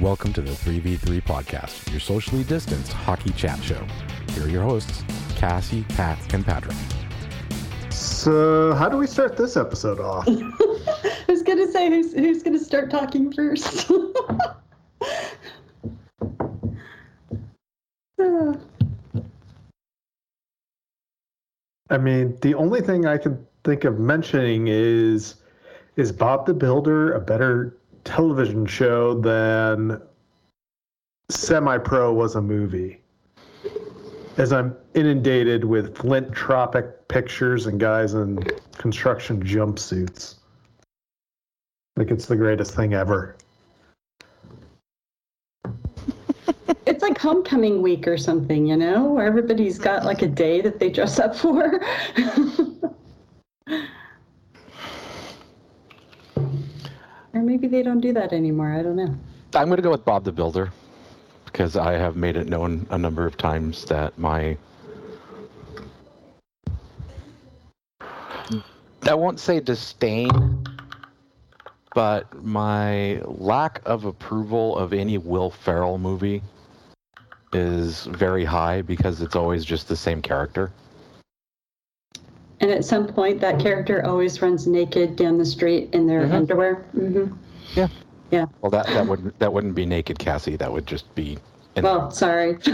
Welcome to the 3v3 podcast, your socially distanced hockey chat show. Here are your hosts, Cassie, Pat, and Patrick. So, how do we start this episode off? I was gonna say who's who's gonna start talking first. I mean, the only thing I can think of mentioning is is Bob the Builder a better television show than Semi Pro was a movie? As I'm inundated with Flint Tropic pictures and guys in construction jumpsuits. Like it's the greatest thing ever. it's like homecoming week or something, you know, where everybody's got like a day that they dress up for. maybe they don't do that anymore. I don't know. I'm going to go with Bob the Builder because I have made it known a number of times that my. I won't say disdain, but my lack of approval of any Will Ferrell movie is very high because it's always just the same character. And at some point, that character always runs naked down the street in their Mhm. underwear. hmm Yeah. Yeah. Well, that that wouldn't that wouldn't be naked Cassie. That would just be. in- Well, sorry.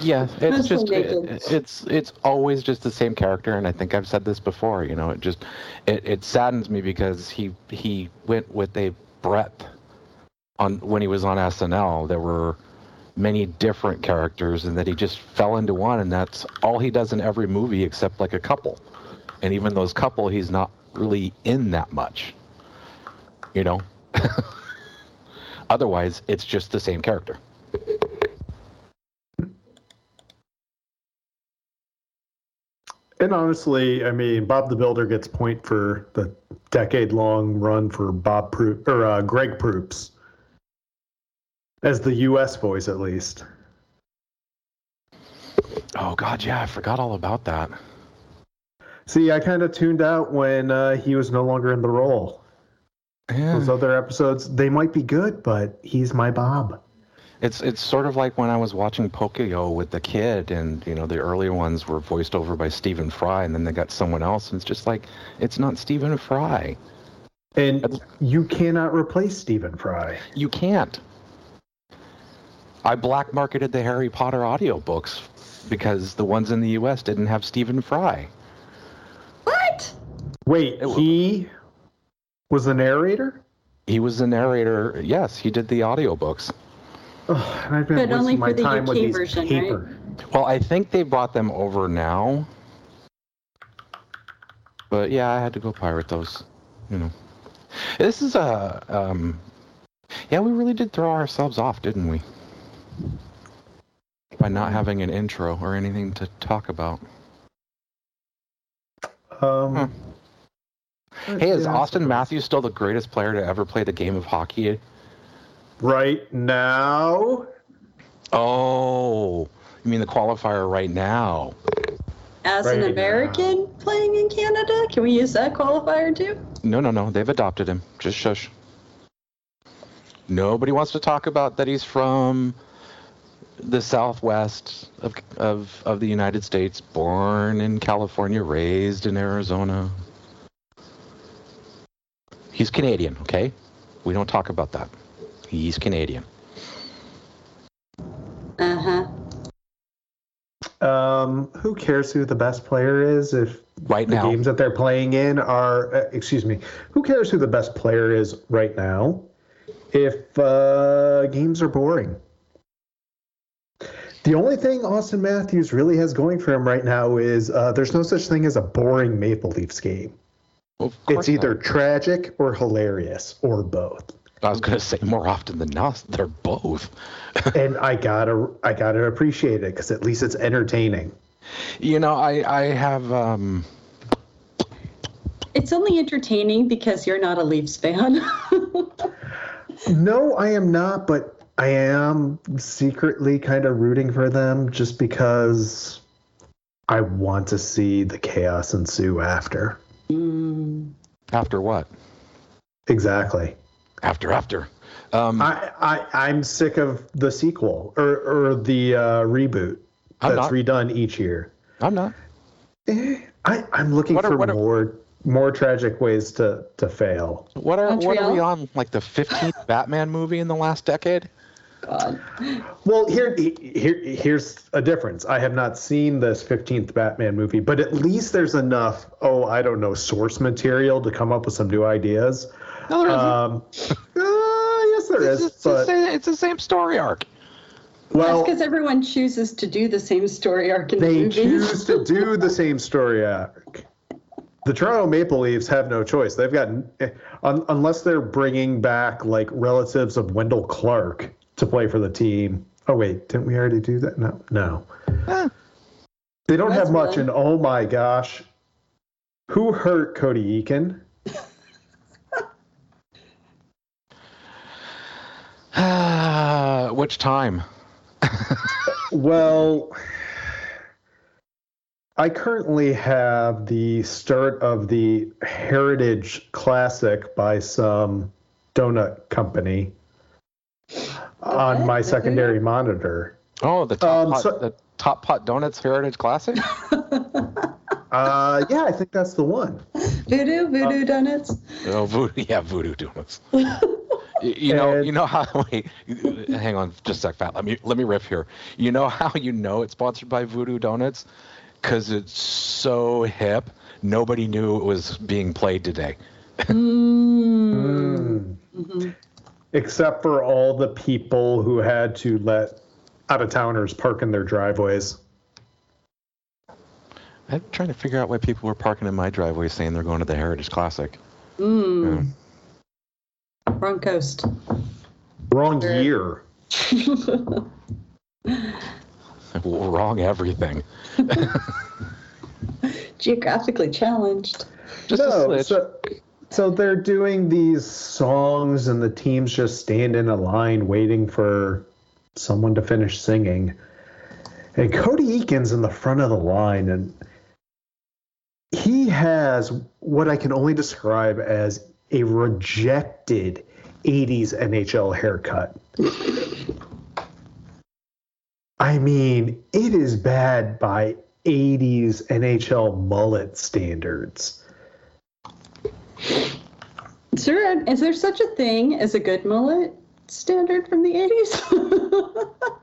yeah, it's just it, it's it's always just the same character, and I think I've said this before. You know, it just it, it saddens me because he he went with a breadth on when he was on SNL. There were many different characters, and that he just fell into one, and that's all he does in every movie except like a couple, and even those couple, he's not really in that much. You know. Otherwise, it's just the same character. And honestly, I mean, Bob the Builder gets point for the decade-long run for Bob Pro- or uh, Greg Proops as the U.S. voice, at least. Oh God, yeah, I forgot all about that. See, I kind of tuned out when uh, he was no longer in the role. Those other episodes, they might be good, but he's my Bob. It's it's sort of like when I was watching Pocoyo with the kid, and you know the earlier ones were voiced over by Stephen Fry, and then they got someone else, and it's just like it's not Stephen Fry. And you cannot replace Stephen Fry. You can't. I black marketed the Harry Potter audiobooks because the ones in the U.S. didn't have Stephen Fry. What? Wait, It he was the narrator? He was the narrator. Yes, he did the audiobooks. Ugh, and I've been But wasting only my for the time with UK these version, right? Well, I think they brought them over now. But yeah, I had to go pirate those. You know, this is a um, yeah, we really did throw ourselves off, didn't we? By not having an intro or anything to talk about. Um, Mm-hmm. Hey, is yeah. Auston Matthews still the greatest player to ever play the game of hockey? right now? Oh, you mean the qualifier right now? As Right an now. American playing in Canada, can we use that qualifier too? No, no, no. They've adopted him. Just shush. Nobody wants to talk about that he's from the southwest of, of, of the United States, born in California, raised in Arizona. He's Canadian, okay? We don't talk about that. He's Canadian. Uh huh. Um, who cares who the best player is if Right the now. games that they're playing in are? Uh, excuse me. Who cares who the best player is right now if uh, games are boring? The only thing Auston Matthews really has going for him right now is uh, there's no such thing as a boring Maple Leafs game. Of course It's either not. tragic or hilarious or both. I was going to say more often than not, they're both. and I gotta, I gotta appreciate it because at least it's entertaining. You know, I, I have. Um, It's only entertaining because you're not a Leafs fan. No, I am not, but I am secretly kind of rooting for them just because I want to see the chaos ensue after. Mm. after what? Exactly. After, after. Um, I, I I'm sick of the sequel or or the uh, reboot I'm that's not. redone each year. I'm not. Eh, I I'm looking What for are- more more tragic ways to to fail. What are what are we on? Like the 15th Batman movie in the last decade? God. Well, here, here, here's a difference. I have not seen this 15th Batman movie, but at least there's enough, oh, I don't know, source material to come up with some new ideas. No, there isn't. Um, uh, yes, there it's, is. it's the But, same, it's the same story arc. Well, That's well, because everyone chooses to do the same story arc in the they movies. choose to do the same story arc. The Toronto Maple Leafs have no choice. They've got, eh, un, unless they're bringing back like relatives of Wendell Clark to play for the team. Oh wait, didn't we already do that? No, no. They don't That's have much, fine. and oh my gosh, who hurt Cody Eakin? which time? Well, I currently have the start of the Heritage Classic by some donut company on my secondary monitor. Oh, the top, Um, pot, so- the top pot donuts Heritage Classic. Uh, yeah, I think that's the one. Voodoo, voodoo donuts. oh, voodoo, yeah, voodoo donuts. you, you know, And- you know how. Wait, hang on, just a sec, Pat. Let me let me riff here. You know how you know it's sponsored by Voodoo Donuts? Because it's so hip. Nobody knew it was being played today. Mm. Mm. Except for all the people who had to let out of towners park in their driveways. I'm trying to figure out why people were parking in my driveway saying they're going to the Heritage Classic. Mm. Wrong coast. Wrong Sure. year. Wrong everything. Geographically challenged. Just no, slitch. so, so they're doing these songs, and the teams just stand in a line waiting for someone to finish singing. And Cody Eakin's in the front of the line, and he has what I can only describe as a rejected 80s NHL haircut. I mean, it is bad by 80s NHL mullet standards. Sure, is there, is there such a thing as a good mullet standard from the 80s?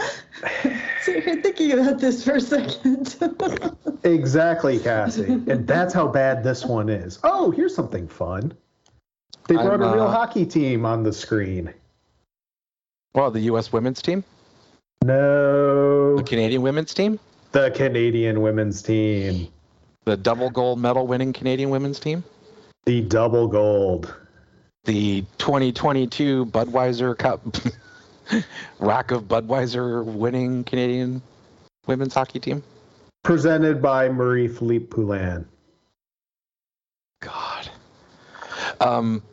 so you're thinking about this for a second. Exactly, Cassie. and that's how bad this one is. Oh, here's something fun. They brought I'm, a real uh, hockey team on the screen. well, the U.S. women's team, No, the Canadian women's team, the Canadian women's team, the double gold medal winning Canadian women's team, the double gold. the 2022 Budweiser Cup rack of Budweiser winning Canadian women's hockey team. presented by Marie-Philip Poulin. God. Um,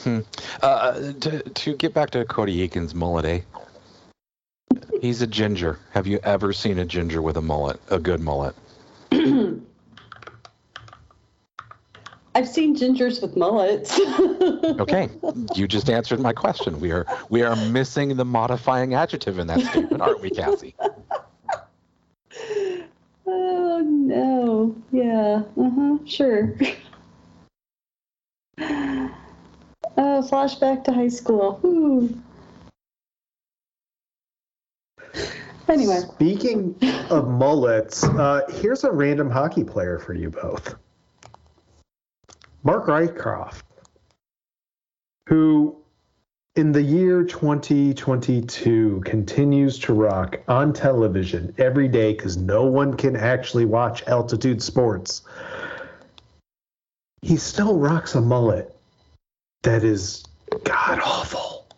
hmm. uh, to, to get back to Cody Eakin's mullet, eh? He's a ginger. Have you ever seen a ginger with a mullet? A good mullet? I've seen gingers with mullets. Okay, you just answered my question. We are we are missing the modifying adjective in that statement, aren't we, Cassie? Oh no. Yeah. Uh-huh. Sure. Oh, flashback to high school. Ooh. Anyway, Speaking of mullets, uh, here's a random hockey player for you both. Mark Rycroft, who in the year 2022 continues to rock on television every day because no one can actually watch altitude sports. He still rocks a mullet that is god awful.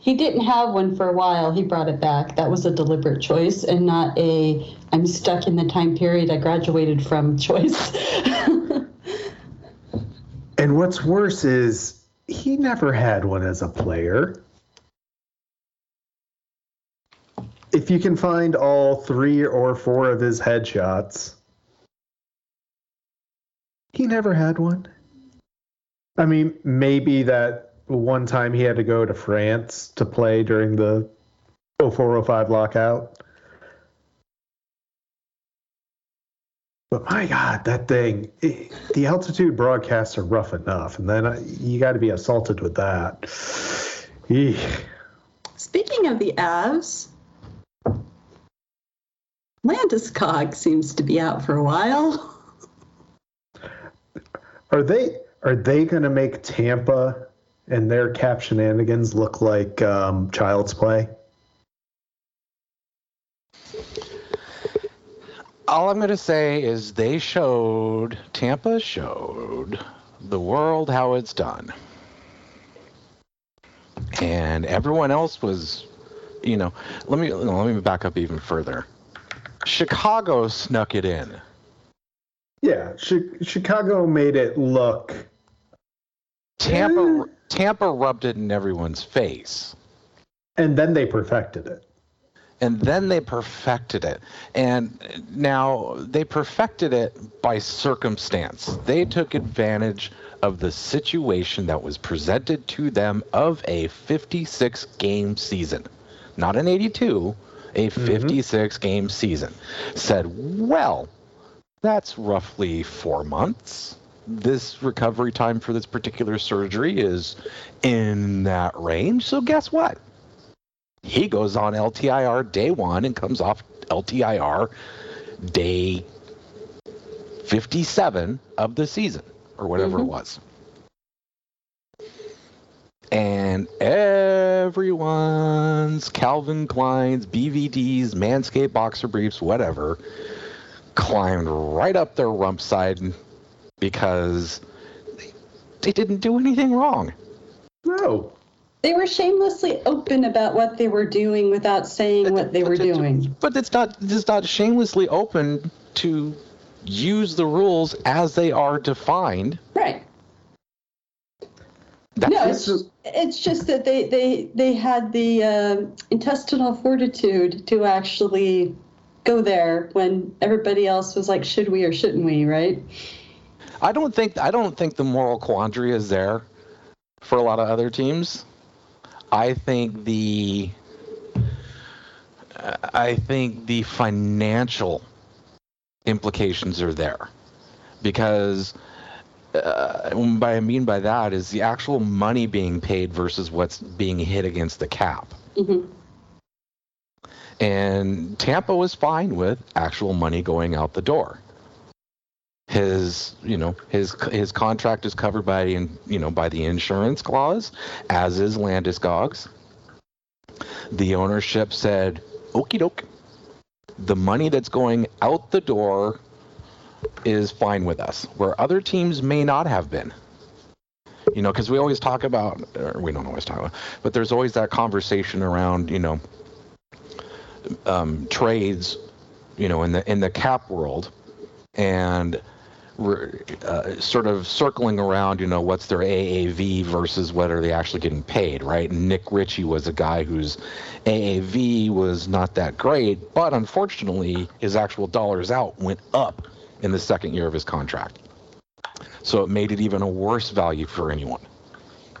he didn't have one for a while. He brought it back. That was a deliberate choice and not a I'm stuck in the time period I graduated from choice. And what's worse is he never had one as a player. If you can find all three or four of his headshots, He never had one. I mean, maybe that one time he had to go to France to play during the 0405 lockout. But my God, that thing, it, the altitude broadcasts are rough enough. And then uh, you got to be assaulted with that. Eek. Speaking of the Avs, Landeskog seems to be out for a while. Are they are they going to make Tampa and their cap shenanigans look like um, child's play? All I'm going to say is they showed, Tampa showed the world how it's done. And everyone else was, you know, let me let me back up even further. Chicago snuck it in. Yeah, Chicago made it look. Tampa eh. Tampa rubbed it in everyone's face. And then they perfected it and then they perfected it. And now they perfected it by circumstance. They took advantage of the situation that was presented to them of a 56 game season, not an 82, a mm-hmm. 56 game season. Said, well, that's roughly four months. This recovery time for this particular surgery is in that range. So, guess what? He goes on LTIR day one and comes off LTIR day 57 of the season or whatever mm-hmm. it was. And everyone's Calvin Klein's, BVDs, Manscaped boxer briefs, whatever, climbed right up their rump side because they, they didn't do anything wrong. No they were shamelessly open about what they were doing without saying what they were doing. But it's not it's not shamelessly open to use the rules as they are defined. Right. That's no, it's, just, it's just that they they they had the uh, intestinal fortitude to actually go there when everybody else was like, should we or shouldn't we? Right. I don't think I don't think the moral quandary is there for a lot of other teams. I think the I think the financial implications are there because uh, what I mean by that is the actual money being paid versus what's being hit against the cap. Mm-hmm. And Tampa was fine with actual money going out the door his you know his his contract is covered by you know by the insurance clause as is Landeskog's the ownership said okie doke. The money that's going out the door is fine with us where other teams may not have been. You know because we always talk about we don't always talk about but there's always that conversation around you know um, trades you know in the in the cap world. And uh, sort of circling around, you know, what's their AAV versus what are they actually getting paid, right? And Nick Ritchie was a guy whose AAV was not that great, but unfortunately, his actual dollars out went up in the second year of his contract. So it made it even a worse value for anyone.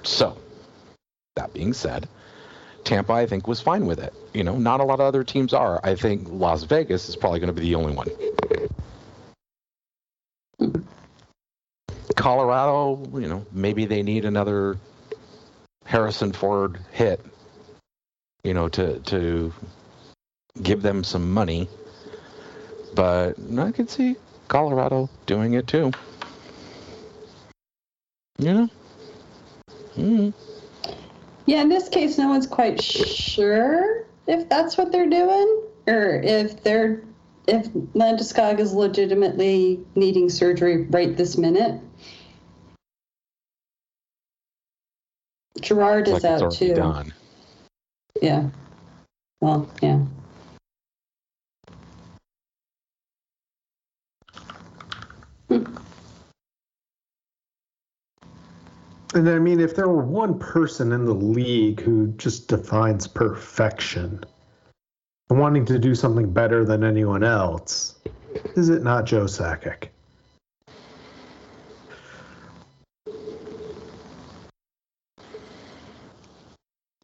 So, that being said, Tampa, I think, was fine with it. You know, not a lot of other teams are. I think Las Vegas is probably going to be the only one. Colorado, you know, maybe they need another Harrison Ford hit, you know, to to give them some money. But I could see Colorado doing it too. You know? Mm. Yeah, in this case, no one's quite sure if that's what they're doing or if they're if Landeskog is legitimately needing surgery right this minute. Girard is like out too. Done. Yeah. Well, yeah. And I mean, if there were one person in the league who just defines perfection, wanting to do something better than anyone else, is it not Joe Sakic?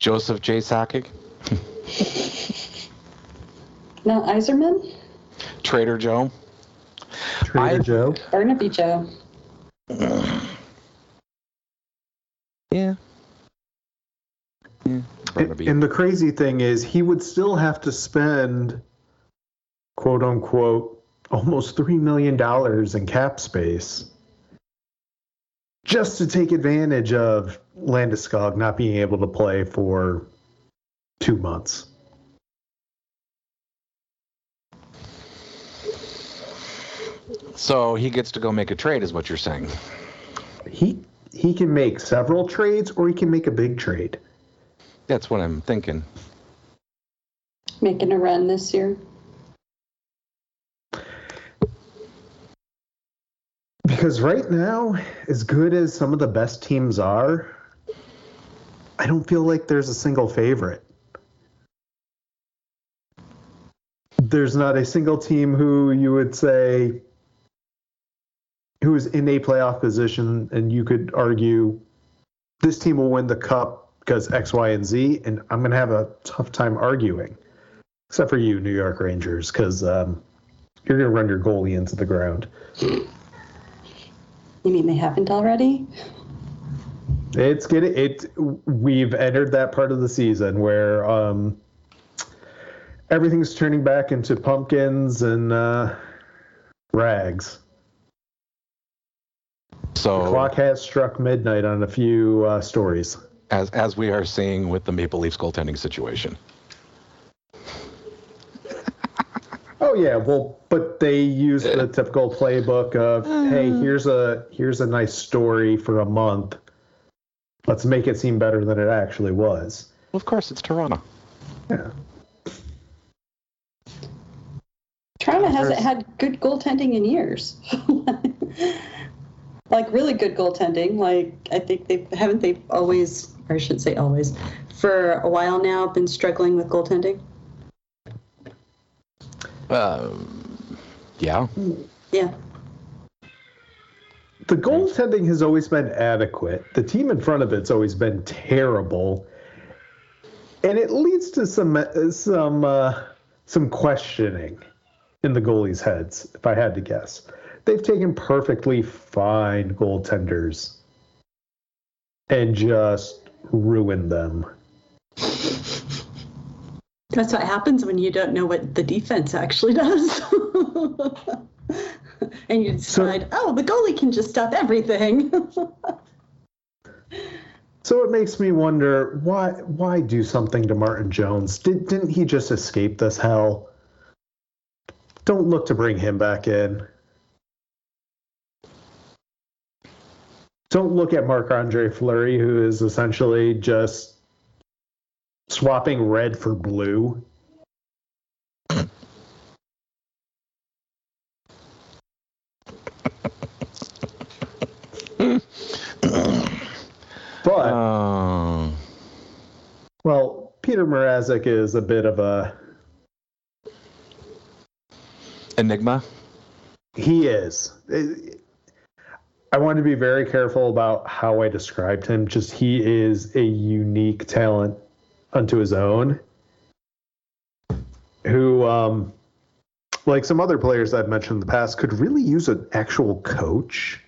Joseph J. Sakic? no, Yzerman? Trader Joe? Trader I, Joe? Burnaby Joe. yeah. Yeah. Barnaby. And the crazy thing is, he would still have to spend, quote unquote, almost $3 million in cap space just to take advantage of Landeskog not being able to play for two months. so he gets to go make a trade, is what you're saying. He he can make several trades or he can make a big trade. That's what I'm thinking. Making a run this year. Because right now, as good as some of the best teams are, I don't feel like there's a single favorite. There's not a single team who you would say who is in a playoff position and you could argue this team will win the cup because X, Y, and Z, and I'm going to have a tough time arguing. Except for you, New York Rangers, because um, you're going to run your goalie into the ground. You mean they haven't already? It's getting it. We've entered that part of the season where um, everything's turning back into pumpkins and uh, rags. So the Clock has struck midnight on a few uh, stories. As as we are seeing with the Maple Leafs goaltending situation. Oh yeah, well, but they use the typical playbook of, hey, uh. here's a here's a nice story for a month. Let's make it seem better than it actually was. Well, of course, it's Toronto. Yeah. Toronto hasn't had good goaltending in years. like really good goaltending. Like I think they haven't they always, or I should say always, for a while now been struggling with goaltending. Um, yeah. Yeah. The goaltending has always been adequate. The team in front of it's always been terrible, and it leads to some some uh, some questioning in the goalies' heads. If I had to guess, they've taken perfectly fine goaltenders and just ruined them. That's what happens when you don't know what the defense actually does. and you decide, oh, the goalie can just stop everything. So it makes me wonder why why do something to Martin Jones? Did, didn't he just escape this hell? Don't look to bring him back in. Don't look at Marc Andre Fleury, who is essentially just swapping red for blue. but Um, well, Petr Mrazek is a bit of a Enigma. He is. I want to be very careful about how I described him. Just he is a unique talent unto his own. Who, um, like some other players I've mentioned in the past, could really use an actual coach.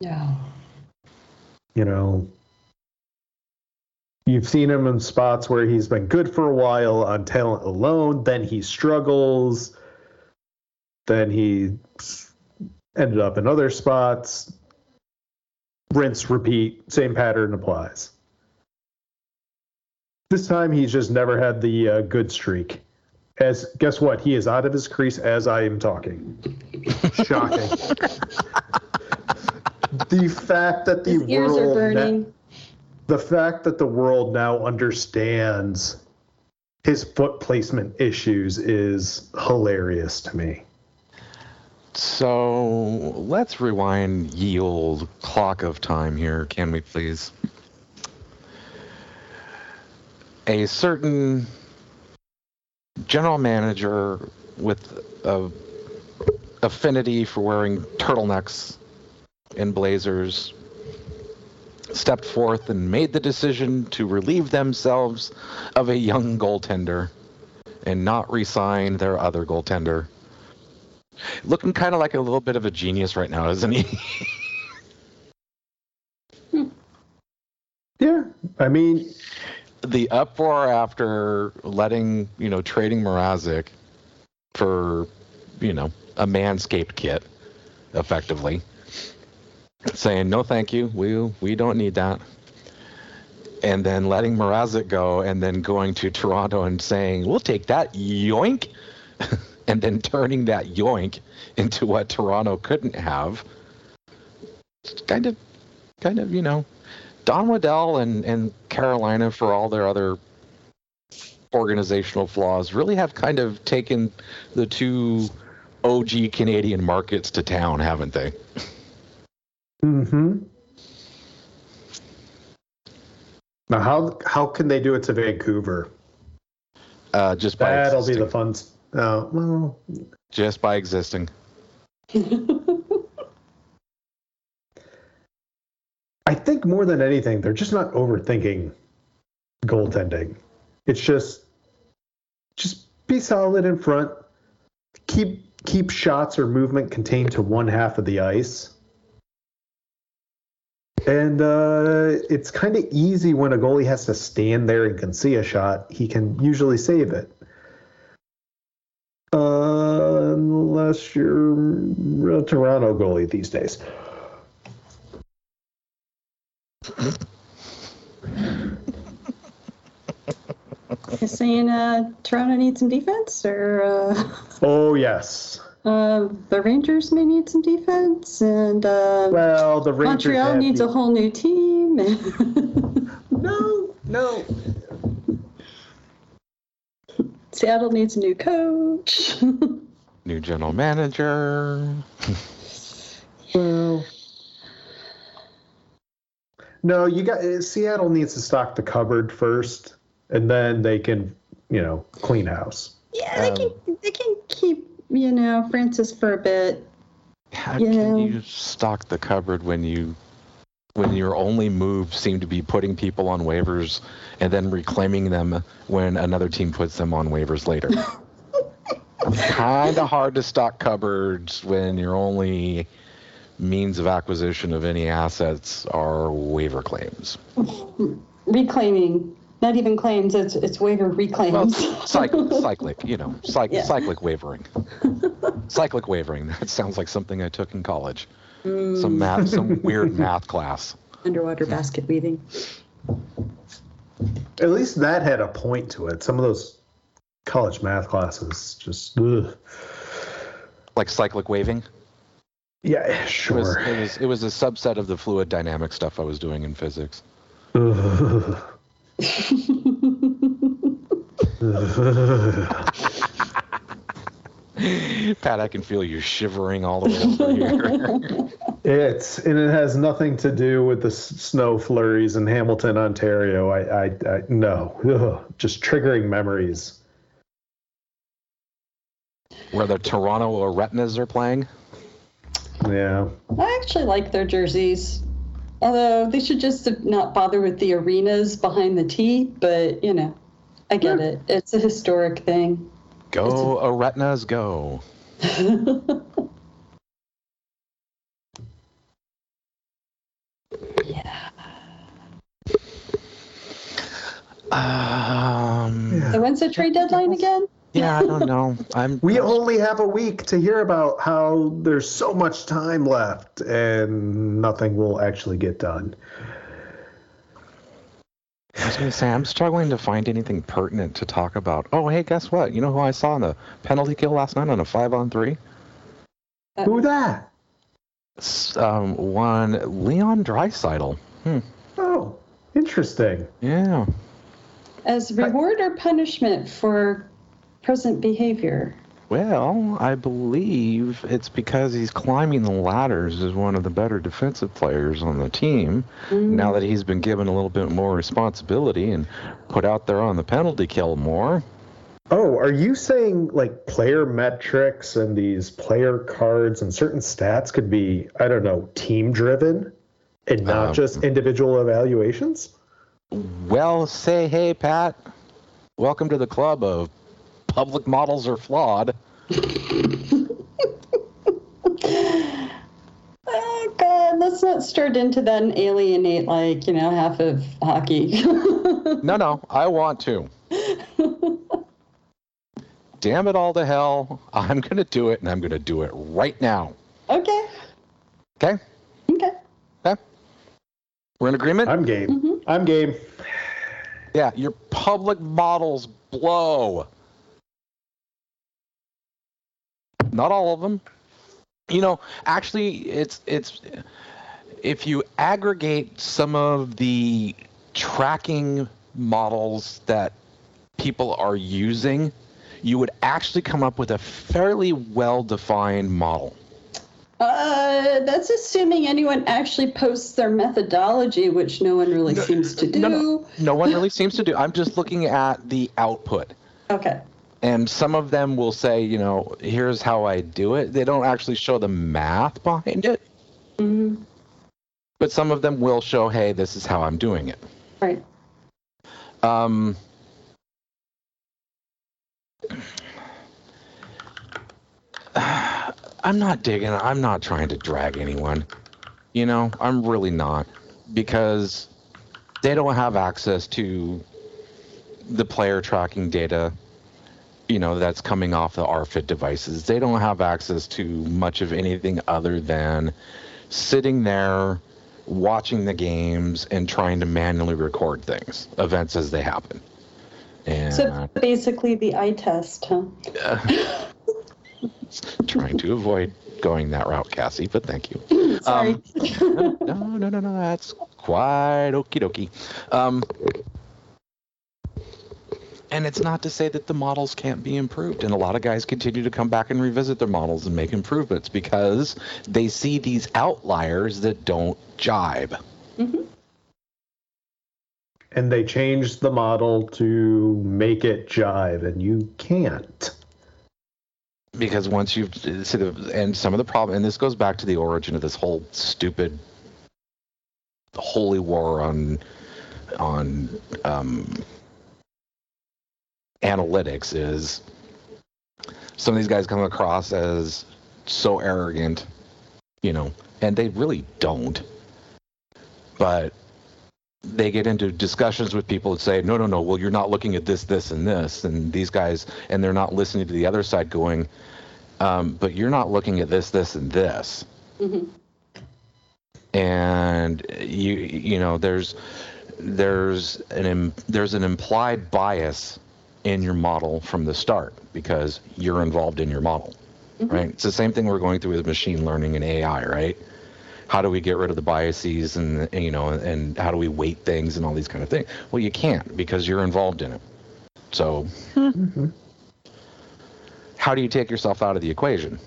yeah. You know, you've seen him in spots where he's been good for a while on talent alone, then he struggles, then he ended up in other spots. Rinse, repeat, same pattern applies. This time he's just never had the uh, good streak. As guess what? He is out of his crease as I am talking. Shocking. the fact that the His ears are world burning. the fact that the world now understands his foot placement issues is hilarious to me. So let's rewind ye old clock of time here, can we please? A certain general manager with a affinity for wearing turtlenecks and blazers stepped forth and made the decision to relieve themselves of a young goaltender and not re-sign their other goaltender. Looking kind of like a little bit of a genius right now, isn't he? Yeah, I mean, the uproar after letting you know trading Mrazek for you know a manscaped kit, effectively. Saying no, thank you, we we don't need that, and then letting Mrazek go, and then going to Toronto and saying we'll take that yoink, and then turning that yoink into what Toronto couldn't have. Kind of, kind of you know Don Waddell and, and Carolina, for all their other organizational flaws, really have kind of taken the two OG Canadian markets to town, haven't they? Mm-hmm. Now, how how can they do it to Vancouver? Uh, just by That'll be the fun. Uh, well, just by existing. I think more than anything, they're just not overthinking goaltending. It's just just be solid in front. Keep keep shots or movement contained to one half of the ice. And uh, it's kind of easy when a goalie has to stand there and can see a shot. He can usually save it. Uh, unless you're a Toronto goalie these days. You're saying uh, Toronto needs some defense, or uh, Oh yes. uh, the Rangers may need some defense, and uh, Well, the Rangers Montreal needs a whole new team. No, no. Seattle needs a new coach. New general manager. Well, no, you got eh, Seattle needs to stock the cupboard first, and then they can, you know, clean house. yeah, they can um, they can keep you know Francis for a bit. How Yeah. can you stock the cupboard when you when your only move seem to be putting people on waivers and then reclaiming them when another team puts them on waivers later? kind of hard to stock cupboards when your only means of acquisition of any assets are waiver claims. Reclaiming, not even claims. It's it's waiver reclaims. Well, cyclic, cyclic, you know, cyc- Yeah. cyclic wavering. cyclic wavering. That sounds like something I took in college. Some mm. math, some weird math class. Underwater basket weaving. At least that had a point to it. Some of those college math classes just. Ugh. Like cyclic waving. Yeah, It was, sure. it was it was a subset of the fluid dynamic stuff I was doing in physics. Ugh. Pat, I can feel you shivering all the way over here. It's and it has nothing to do with the s- snow flurries in Hamilton, Ontario. I, I, I no, Ugh. just triggering memories. Where the Toronto Arenas are playing. Yeah, I actually like their jerseys. Although they should just not bother with the arenas behind the tee, but you know, I get it. It's a historic thing. Go uh, Arenas, go. Yeah. Um, Yeah. So when's the trade deadline again? Yeah, I don't know. I'm we only have a week to hear about how there's so much time left and nothing will actually get done. I was going to say, I'm struggling to find anything pertinent to talk about. Oh, hey, guess what? You know who I saw in the penalty kill last night on a five on three? Who that? Um, one Leon Draisaitl. Hmm. Oh, interesting. Yeah. As reward or punishment for present behavior? Well, I believe it's because he's climbing the ladders as one of the better defensive players on the team. Mm. Now that he's been given a little bit more responsibility and put out there on the penalty kill more. Oh, are you saying like player metrics and these player cards and certain stats could be, I don't know, team driven? and not Um, just individual evaluations. Well, say hey, Pat. Welcome to the club of public models are flawed. Oh God, let's not start into that and alienate like you know half of hockey. No, no, I want to. Damn it all to hell. I'm going to do it, and I'm going to do it right now. okay, Okay? okay. Okay? We're in agreement? I'm game. hmm I'm game. Yeah, your public models blow. Not all of them. You know, actually, it's it's if you aggregate some of the tracking models that people are using, you would actually come up with a fairly well-defined model. Uh, that's assuming anyone actually posts their methodology, which no one really seems to do. No, no, no one really seems to do. I'm just looking at the output. Okay. And some of them will say, you know, here's how I do it. They don't actually show the math behind it, hmm but some of them will show, hey, this is how I'm doing it. Right. Um, I'm not digging. I'm not trying to drag anyone. You know, I'm really not because they don't have access to the player tracking data. You know, that's coming off the RFID devices. They don't have access to much of anything other than sitting there watching the games and trying to manually record things, events as they happen. And So basically, the eye test, huh? trying to avoid going that route, Cassie, but thank you. Sorry. Um, no, no, no, no, that's quite okie dokie. Um, and it's not to say that the models can't be improved. And a lot of guys continue to come back and revisit their models and make improvements because they see these outliers that don't jibe. hmm And they change the model to make it jive, and you can't. because once you've see the and some of the problem and this goes back to the origin of this whole stupid holy war on on um, analytics is some of these guys come across as so arrogant you know and they really don't. But they get into discussions with people and say no no no well you're not looking at this this and this and these guys and they're not listening to the other side going um, but you're not looking at this this and this. Hmm and you you know there's there's an there's an implied bias in your model from the start because you're involved in your model Mhm. right it's the same thing we're going through with machine learning and ai right how do we get rid of the biases and, and you know and how do we weight things and all these kind of things well you can't because you're involved in it so Mhm. how do you take yourself out of the equation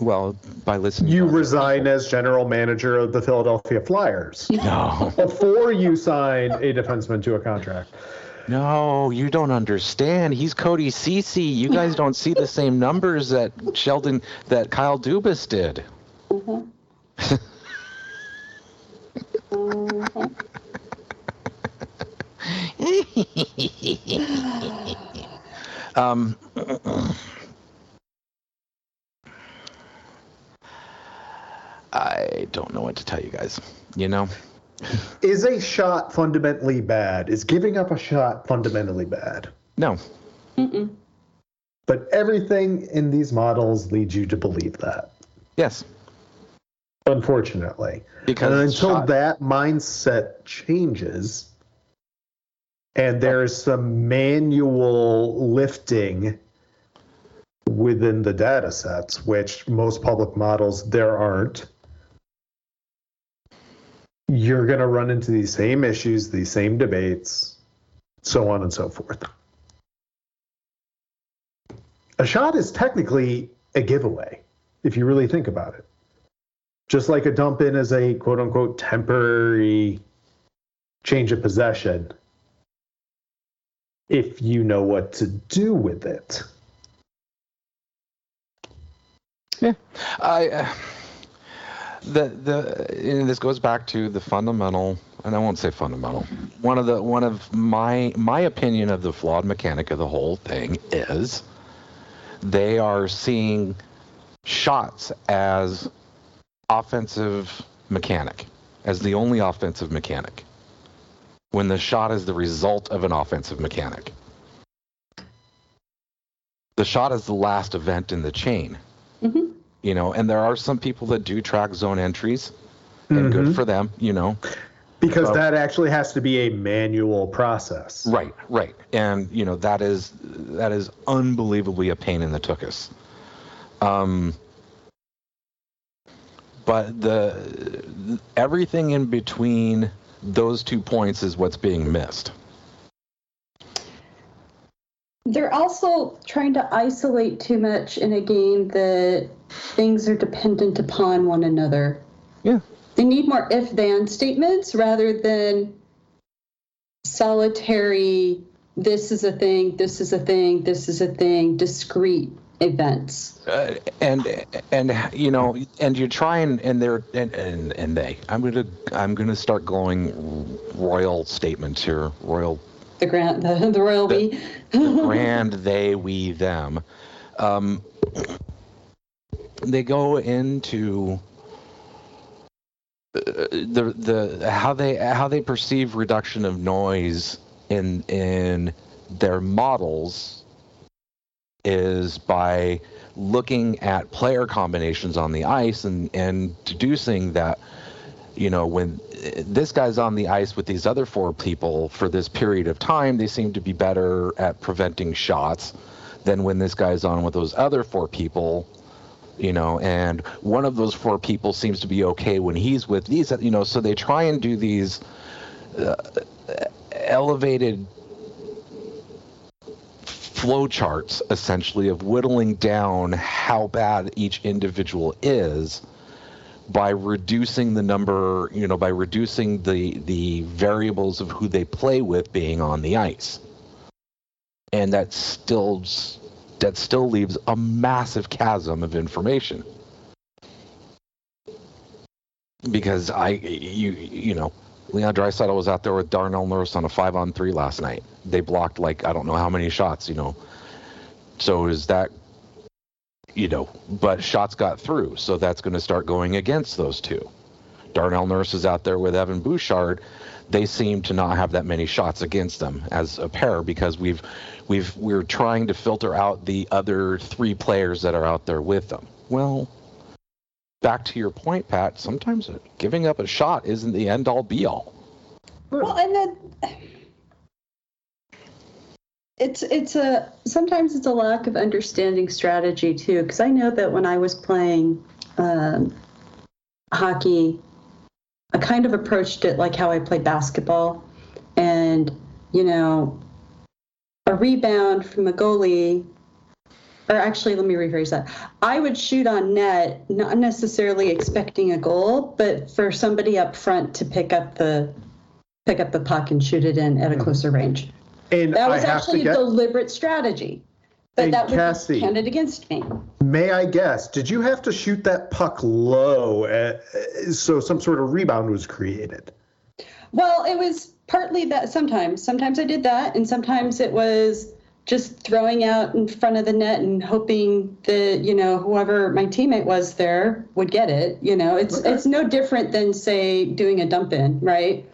well by listening You resign people. as general manager of the Philadelphia Flyers no before you sign a defenseman to a contract. No, you don't understand. He's Cody Ceci. You guys don't see the same numbers that Sheldon, that Kyle Dubas did. Mhm. Mhm. Um, I don't know what to tell you guys. You know, Is a shot fundamentally bad? Is giving up a shot fundamentally bad? no. Mm-mm. But everything in these models leads you to believe that, Yes, unfortunately. because and until shot- that mindset changes and there's some manual lifting within the data sets which most public models there aren't you're going to run into these same issues these same debates so on and so forth a shot is technically a giveaway if you really think about it just like a dump in is a quote unquote temporary change of possession if you know what to do with it. Yeah. I, uh, the the this goes back to the fundamental and I won't say fundamental. One of the one of my my opinion of the flawed mechanic of the whole thing is they are seeing shots as offensive mechanic, as the only offensive mechanic. When the shot is the result of an offensive mechanic. The shot is the last event in the chain. Mm-hmm. You know, and there are some people that do track zone entries, and Mhm. good for them, you know. Because that actually has to be a manual process. Right, right, and you know that is that is unbelievably a pain in the tuchus. Um, but the everything in between those two points is what's being missed. They're also trying to isolate too much in a game that things are dependent upon one another. Yeah. They need more if then statements rather than solitary, this is a thing, this is a thing, this is a thing, discrete events. Uh, and and you know and you're trying and they're and, and and they i'm gonna i'm gonna start going royal statements here royal The grant, the, the royal we. grand they we them um, they go into uh, the the how they how they perceive reduction of noise in in their models is by looking at player combinations on the ice and and deducing that you know when uh, this guy's on the ice with these other four people for this period of time they seem to be better at preventing shots than when this guy's on with those other four people you know and one of those four people seems to be okay when he's with these you know so they try and do these uh, elevated flow charts essentially of whittling down how bad each individual is by reducing the number, you know, by reducing the the variables of who they play with being on the ice. And that still that still leaves a massive chasm of information. Because I you you know, Leon Draisaitl was out there with Darnell Nurse on a five on three last night. They blocked like I don't know how many shots, you know. So is that you know, but shots got through, so that's going to start going against those two. Darnell Nurse is out there with Evan Bouchard. They seem to not have that many shots against them as a pair because we've we've we're trying to filter out the other three players that are out there with them. Well, back to your point, Pat. Sometimes giving up a shot isn't the end all be all. Well, and then it's it's a sometimes it's a lack of understanding strategy too. Because I know that when I was playing um, hockey, I kind of approached it like how I play basketball, and you know, a rebound from a goalie. Or actually, let me rephrase that. I would shoot on net, not necessarily expecting a goal, but for somebody up front to pick up the pick up the puck and shoot it in at a closer range. And That was actually a deliberate strategy. But And that was Cassie- counted against me. May I guess? Did you have to shoot that puck low, uh, uh, so some sort of rebound was created? Well, it was partly that sometimes. Sometimes I did that, and sometimes it was just throwing out in front of the net and hoping that, you know, whoever my teammate was there would get it. You know, it's Okay. it's no different than say doing a dump in, right?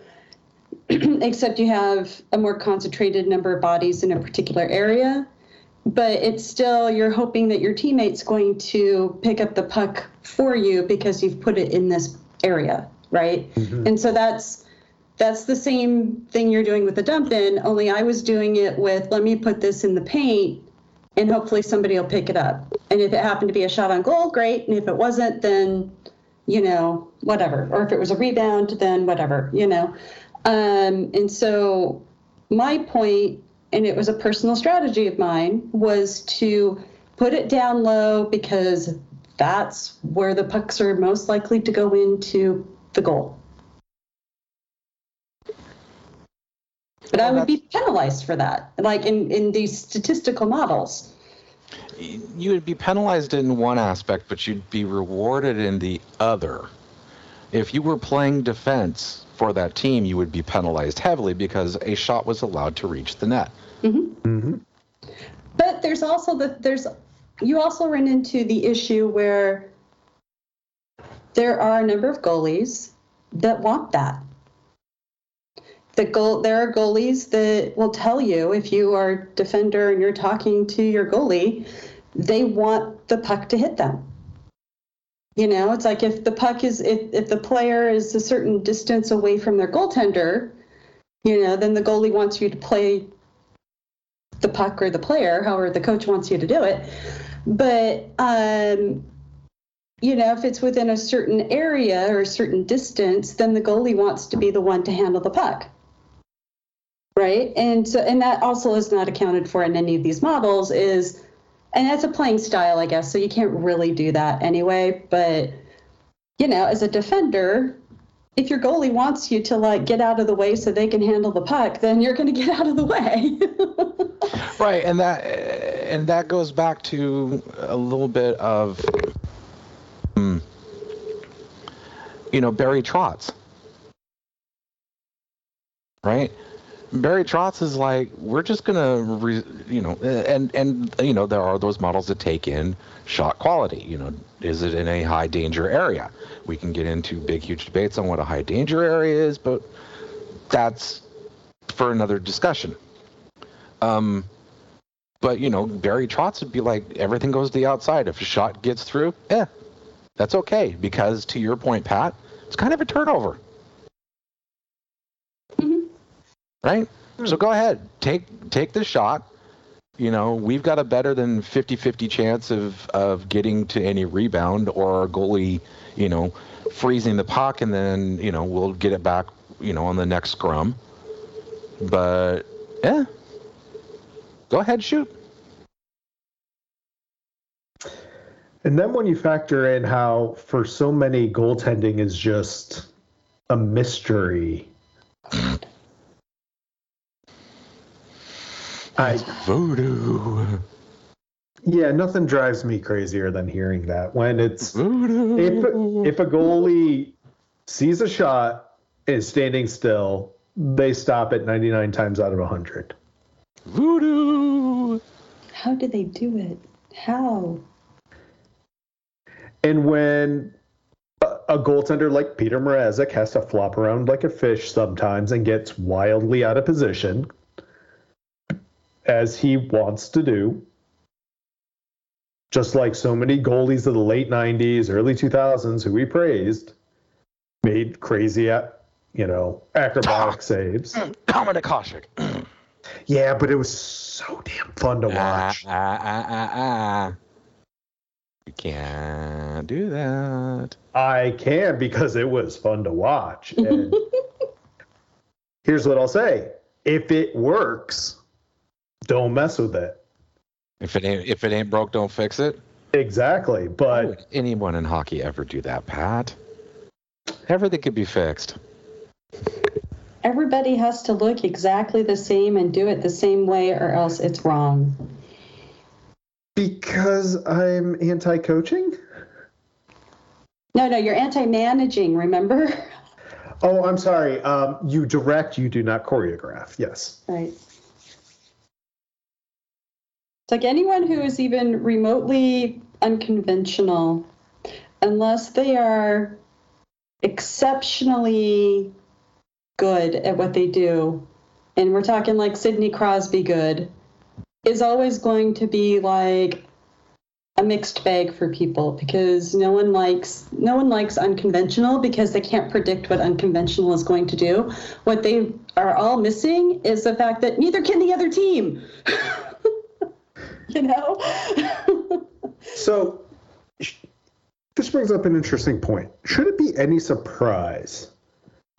Except you have a more concentrated number of bodies in a particular area. But it's still you're hoping that your teammate's going to pick up the puck for you because you've put it in this area, right? Mm-hmm. And so that's that's the same thing you're doing with the dump in, only I was doing it with let me put this in the paint and hopefully somebody will pick it up. And if it happened to be a shot on goal, great. And if it wasn't, then, you know, whatever. Or if it was a rebound, then whatever, you know. Um, and so my point, and it was a personal strategy of mine, was to put it down low because that's where the pucks are most likely to go into the goal. But I would be penalized for that, like in, in these statistical models. You would be penalized in one aspect, but you'd be rewarded in the other. if you were playing defense for that team, you would be penalized heavily because a shot was allowed to reach the net. Mm-hmm. Mm-hmm. But there's also the there's you also run into the issue where there are a number of goalies that want that. The goal there are goalies that will tell you if you are defender and you're talking to your goalie, they want the puck to hit them. You know, it's like if the puck is if, if the player is a certain distance away from their goaltender, you know, then the goalie wants you to play the puck or the player, however the coach wants you to do it. But um, you know, if it's within a certain area or a certain distance, then the goalie wants to be the one to handle the puck. Right? And so and that also is not accounted for in any of these models is and that's a playing style, I guess. So you can't really do that anyway. But you know, as a defender, if your goalie wants you to like get out of the way so they can handle the puck, then you're going to get out of the way. right, and that and that goes back to a little bit of, um, you know, Barry Trotz. Right, Barry Trotz is like, we're just gonna, re, you know, and and you know there are those models that take in shot quality. You know, is it in a high danger area? We can get into big, huge debates on what a high danger area is, but that's for another discussion. Um, but you know, Barry Trotz would be like, everything goes to the outside. If a shot gets through, yeah, that's okay because to your point, Pat, it's kind of a turnover right? Mm-hmm. So go ahead, take take the shot. You know, we've got a better than 50-50 chance of of getting to any rebound or our goalie, you know, freezing the puck and then, you know, we'll get it back, you know, on the next scrum. But yeah. Go ahead, shoot. And then when you factor in how for so many goaltending is just a mystery I, voodoo. Yeah, nothing drives me crazier than hearing that. When it's voodoo. if if a goalie sees a shot is standing still, they stop it 99 times out of 100. Voodoo. How do they do it? How? And when a goaltender like Petr Mrazek has to flop around like a fish sometimes and gets wildly out of position as he wants to do. Just like so many goalies of the late 90s, early 2000s who we praised made crazy, you know, acrobatic saves. Dominik Hasek. yeah, but it was so damn fun to ah, watch. Ah, ah, ah, ah, You can't do that. I can because it was fun to watch. And here's what I'll say if it works, don't mess with it. If it ain't if it ain't broke, don't fix it. Exactly, but would anyone in hockey ever do that, Pat? Everything could be fixed. Everybody has to look exactly the same and do it the same way, or else it's wrong. Because I'm anti-coaching. No, no, you're anti-managing. Remember? Oh, I'm sorry. Um, you direct, you do not choreograph. Yes. Right. It's like anyone who is even remotely unconventional, unless they are exceptionally good at what they do, and we're talking like Sidney Crosby good, is always going to be like a mixed bag for people because no one likes no one likes unconventional because they can't predict what unconventional is going to do. What they are all missing is the fact that neither can the other team. you know? so this brings up an interesting point. Should it be any surprise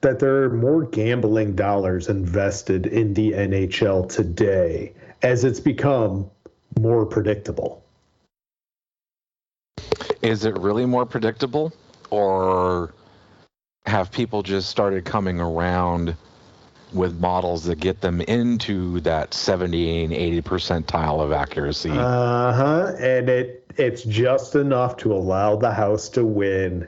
that there are more gambling dollars invested in the NHL today as it's become more predictable? Is it really more predictable? Or have people just started coming around with models that get them into that 70 and 80 percentile of accuracy. Uh huh. And it it's just enough to allow the house to win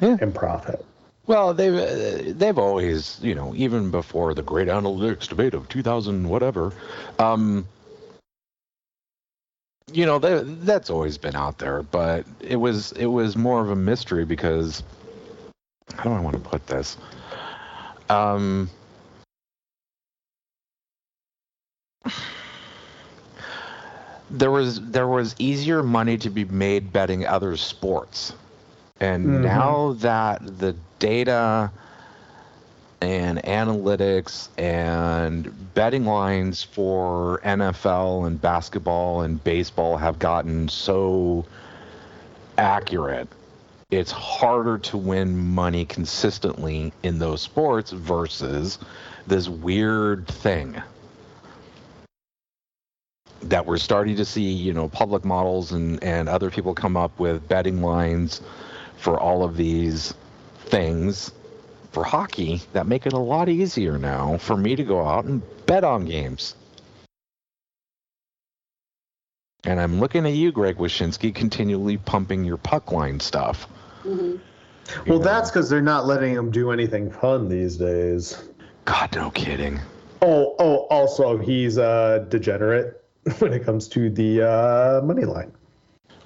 yeah. and profit. Well, they've uh, they've always, you know, even before the great analytics debate of 2000 whatever, um, you know, they, that's always been out there. But it was it was more of a mystery because how do I want to put this? Um, there was there was easier money to be made betting other sports and mm-hmm. now that the data and analytics and betting lines for NFL and basketball and baseball have gotten so accurate, it's harder to win money consistently in those sports versus this weird thing that we're starting to see, you know, public models and, and other people come up with betting lines for all of these things for hockey that make it a lot easier now for me to go out and bet on games. And I'm looking at you, Greg Wyshynski, continually pumping your puck line stuff. Mm-hmm. Well, know? that's because they're not letting them do anything fun these days. God, no kidding. Oh, oh, also, he's a degenerate when it comes to the uh, money line.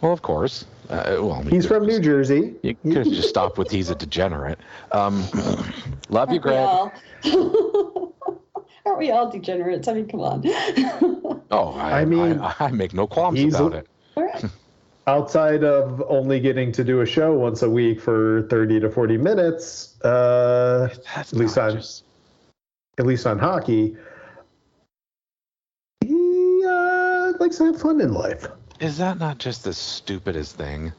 Well, of course. Uh, well, he's from New Jersey. You could just stop with he's a degenerate. Um, love you, Greg. Aren't we all degenerates? I mean, come on. oh, I, I mean, I, I, make no qualms about it. outside of only getting to do a show once a week for 30 to 40 minutes, uh, at least on just... at least on hockey, he uh, likes to have fun in life. Is that not just the stupidest thing?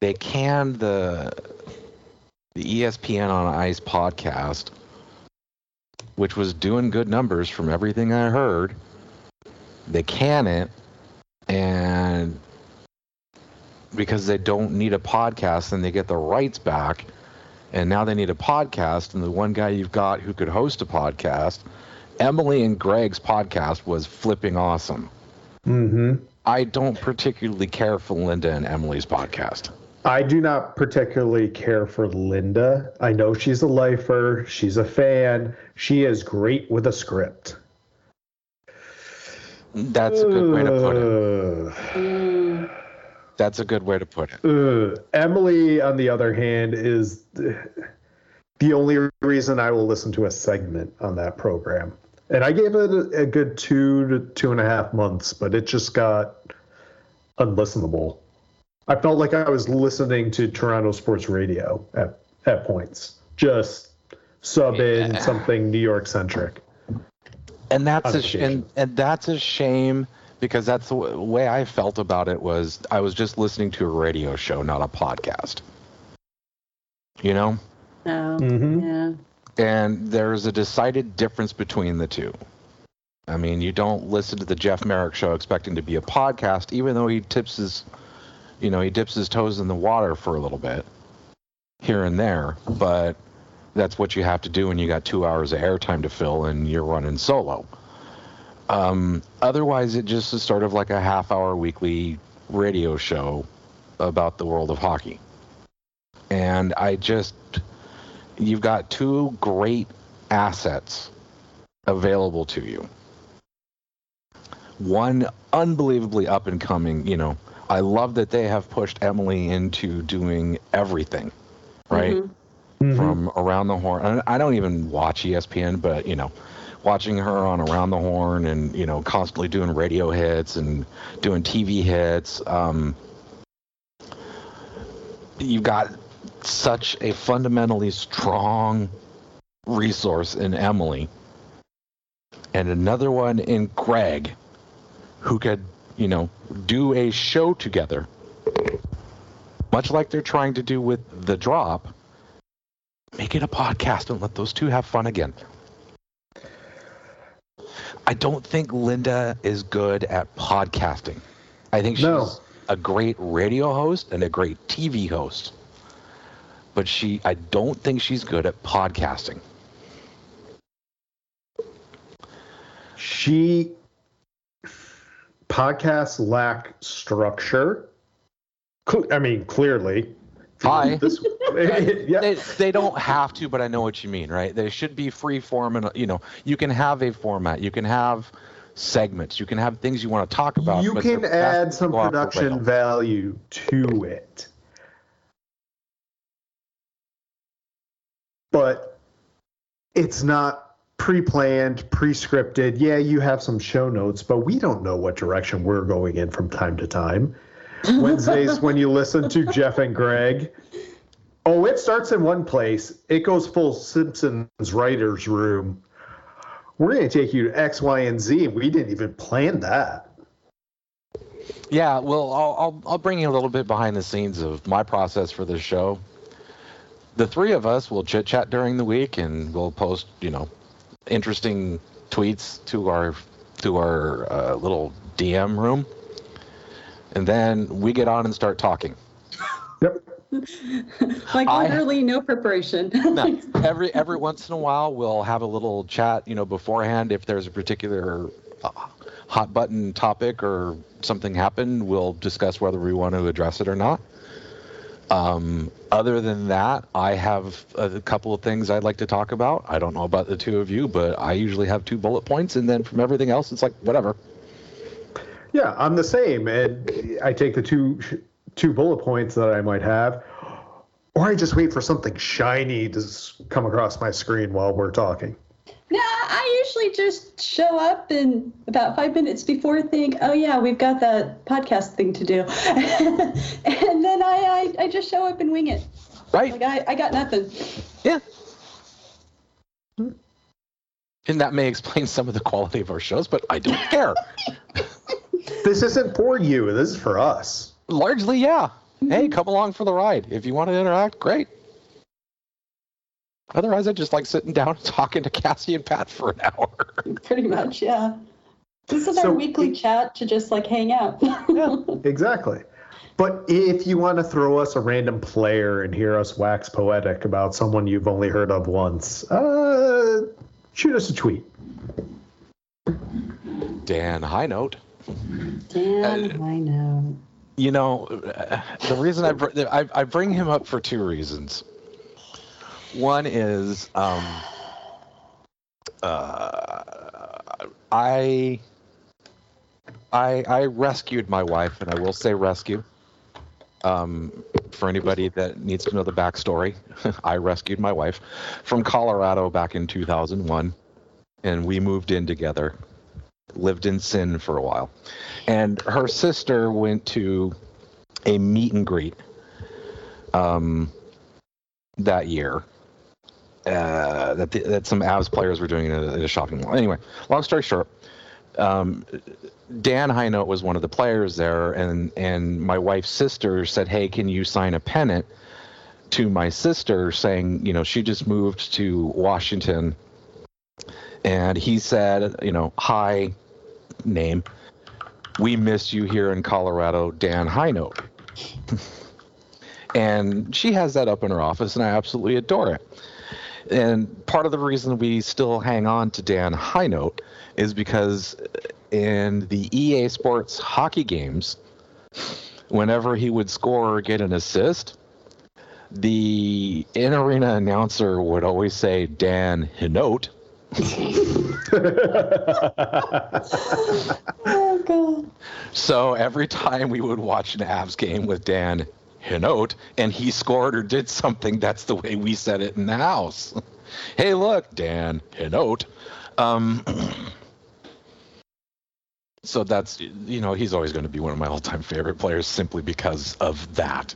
They canned the the ESPN on Ice podcast, which was doing good numbers from everything I heard. They can it, and because they don't need a podcast, and they get the rights back, and now they need a podcast, and the one guy you've got who could host a podcast, Emily and Greg's podcast was flipping awesome. Mm-hmm. I don't particularly care for Linda and Emily's podcast. I do not particularly care for Linda. I know she's a lifer. She's a fan. She is great with a script. That's a good way to put it. That's a good way to put it. Uh, Emily, on the other hand, is the only reason I will listen to a segment on that program and I gave it a, a good two to two and a half months, but it just got unlistenable. I felt like I was listening to Toronto sports radio at at points, just sub in yeah. something New York centric. And that's a sh- and, and that's a shame because that's the w- way I felt about it was I was just listening to a radio show, not a podcast. You know? Oh, mm-hmm. yeah. And there's a decided difference between the two. I mean, you don't listen to the Jeff Marek show expecting to be a podcast, even though he tips his, you know, he dips his toes in the water for a little bit here and there. But that's what you have to do when you got two hours of airtime to fill and you're running solo. Um, otherwise, it just is sort of like a half hour weekly radio show about the world of hockey. And I just you've got two great assets available to you. One unbelievably up and coming, you know, I love that they have pushed Emily into doing everything, right? Mm-hmm. Mm-hmm. From around the horn. I don't even watch ESPN, but you know, watching her on around the horn and you know, constantly doing radio hits and doing TV hits. Um, you've got such a fundamentally strong resource in Emily and another one in Greg who could, you know, do a show together. Much like they're trying to do with The Drop, make it a podcast and let those two have fun again. I don't think Linda is good at podcasting. I think she's no. a great radio host and a great TV host but she I don't think she's good at podcasting. She podcasts lack structure. I mean, clearly, Hi. This, yeah. They, they don't have to, but I know what you mean, right? They should be free form, and you know, you can have a format, you can have segments, you can have things you want to talk about. you can add some go off the production value to it. But it's not pre-planned, pre-scripted. Yeah, you have some show notes, but we don't know what direction we're going in from time to time. Wednesdays when you listen to Jeff and Greg. Oh, it starts in one place. It goes full Simpsons writers room. We're going to take you to X, Y, and Z. and We didn't even plan that. Yeah, well, I'll, I'll I'll bring you a little bit behind the scenes of my process for this show. The three of us will chit chat during the week, and we'll post, you know, interesting tweets to our to our uh, little DM room, and then we get on and start talking. Yep. like I- no preparation. Now, every every once in a while, we'll have a little chat, you know, beforehand. If there's a particular uh, hot button topic or something happened, we'll discuss whether we want to address it or not. Um, other than that, I have a couple of things I'd like to talk about. I don't know about the two of you, but I usually have two bullet points, and then from everything else, it's like whatever. Yeah, I'm the same, and I take the two two bullet points that I might have, or I just wait for something shiny to come across my screen while we're talking. Nah, I usually just show up and about five minutes before think, oh yeah, we've got that podcast thing to do, and then I, I I just show up and wing it. Right? Like I, I got nothing. Yeah. And that may explain some of the quality of our shows, but I don't care. This isn't for you. This is for us. Largely, yeah. Hey, mm-hmm. come along for the ride. If you want to interact, great. Otherwise, I just like sitting down and talking to Cassie and Pat for an hour. Pretty much, yeah. This is So- our weekly chat to just like hang out. yeah, Exactly. But if you want to throw us a random player and hear us wax poetic about someone you've only heard of once, uh, shoot us a tweet. Dan, high note. Damn, I know. You know, uh, the reason I, br- I I bring him up for two reasons. One is um, uh, I I I rescued my wife, and I will say rescue. Um, for anybody that needs to know the backstory, I rescued my wife from Colorado back in 2001, and we moved in together. Lived in sin for a while, and her sister went to a meet and greet um, that year. Uh, that the, that some Avs players were doing at a shopping mall. Anyway, long story short, um, Dan Highnote was one of the players there, and and my wife's sister said, "Hey, can you sign a pennant to my sister saying, you know, she just moved to Washington?" And he said, you know, hi, name. We miss you here in Colorado, Dan Highnote. and she has that up in her office, and I absolutely adore it. And part of the reason we still hang on to Dan Highnote is because in the EA Sports hockey games, whenever he would score or get an assist, the in arena announcer would always say Dan Hinote. Oh god. So every time we would watch an Avs game with Dan Hinote and he scored or did something, that's the way we said it in the house. hey, look, Dan Hinote. Um, so that's, you know, he's always going to be one of my all time favorite players simply because of that.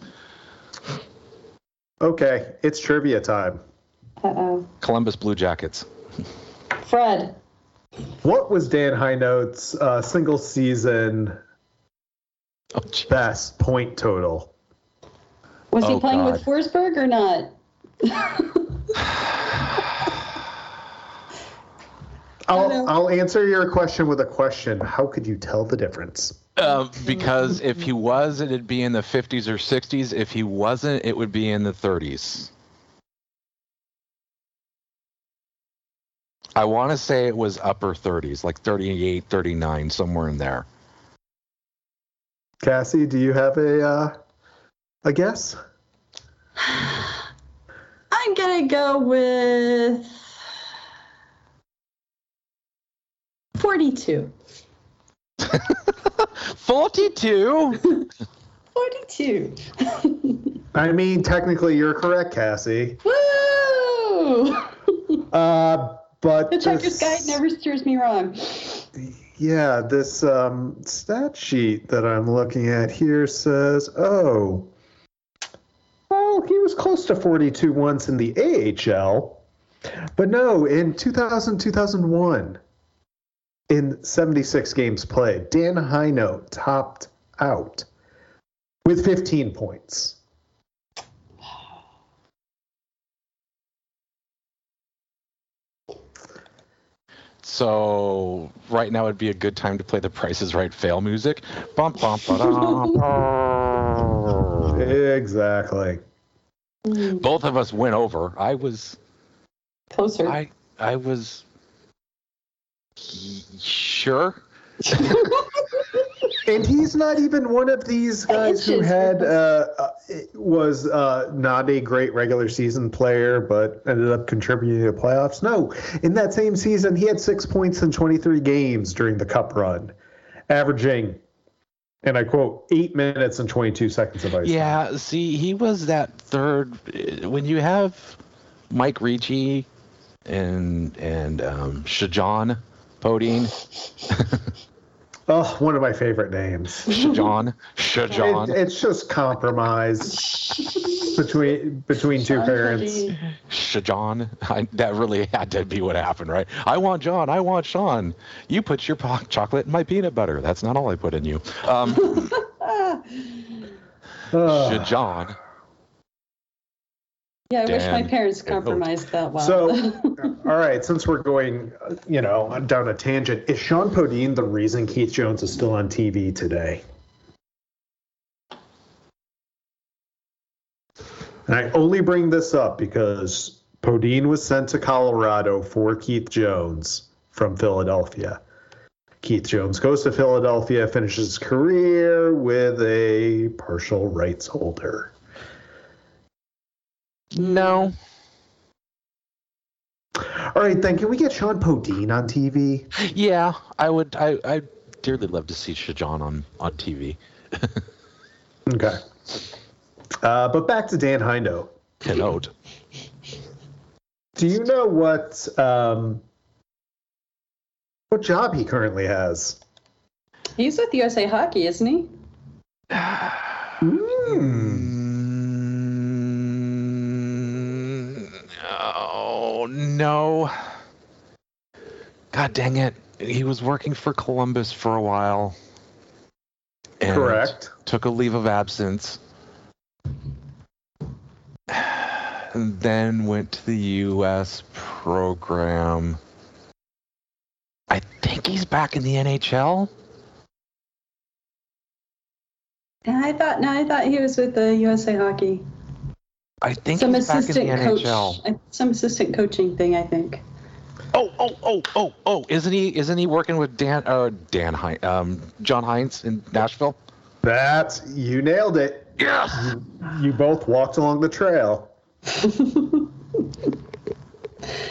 okay, it's trivia time. Uh oh. Columbus Blue Jackets. Fred. What was Dan Highnote's uh, single season Oh, best point total? Was he Oh, playing God. with Forsberg or not? I'll. I'll answer your question with a question. How could you tell the difference? Uh, because if he was, it'd be in the 50s or 60s. If he wasn't, it would be in the 30s. I want to say it was upper 30s, like 38, 39, somewhere in there. Cassie, do you have a uh, a guess? I'm gonna go with forty-two. 42? 42. I mean, technically, you're correct, Cassie. Woo! Uh, but The checker's this- guide never steers me wrong. Yeah, this um, stat sheet that I'm looking at here says, oh, well, he was close to 42 once in the AHL, but no, in 2000 2001, in 76 games played, Dan Hinote topped out with 15 points. So right now would be a good time to play the Price is Right fail music. Bum, bum. Exactly. Both of us went over. I was, Closer. I, I was sure. And he's not even one of these guys who had uh, uh, was uh, not a great regular season player, but ended up contributing to the playoffs. No, in that same season, he had six points in 23 games during the Cup run, averaging, and I quote, eight minutes and 22 seconds of ice. time. Yeah, see, he was that third. When you have Mike Ricci and and um, Shjon Podein, Oh, one of my favorite names. Shjon, It, it's just compromise between between two Sean parents. Podein. Shjon. I, that really had to be what happened, right? I want John. I want Sean. You put your po- chocolate in my peanut butter. That's not all I put in you. Um, Ah, Shjon. Yeah, I wish my parents compromised that well. So, all right, since we're going, uh, you know, down a tangent, is Sean Podein the reason Keith Jones is still on TV today? And I only bring this up because Podein was sent to Colorado for Keith Jones from Philadelphia. Keith Jones goes to Philadelphia, finishes his career with a partial rights holder. No. All right, then, can we get Sean Podein on TV? Yeah, I would. I I dearly love to see Shjon on on TV. Okay. Uh, but back to Dan Hindo. Kenote. Do you know what um, what job he currently has? He's with USA Hockey, isn't he? Mm, no! God dang it! He was working for Columbus for a while. and Correct. Took a leave of absence. And then went to the U.S. program. I think he's back in the NHL. I thought, no, I thought he was with the USA Hockey. I think Some he's back in assistant the coach, NHL. some assistant coaching thing, I think. Oh, oh, oh, oh, oh! Isn't he? Isn't he working with Dan? Uh, Dan Hynes, um, John Hynes in Nashville? That's you nailed it. Yes. You both walked along the trail.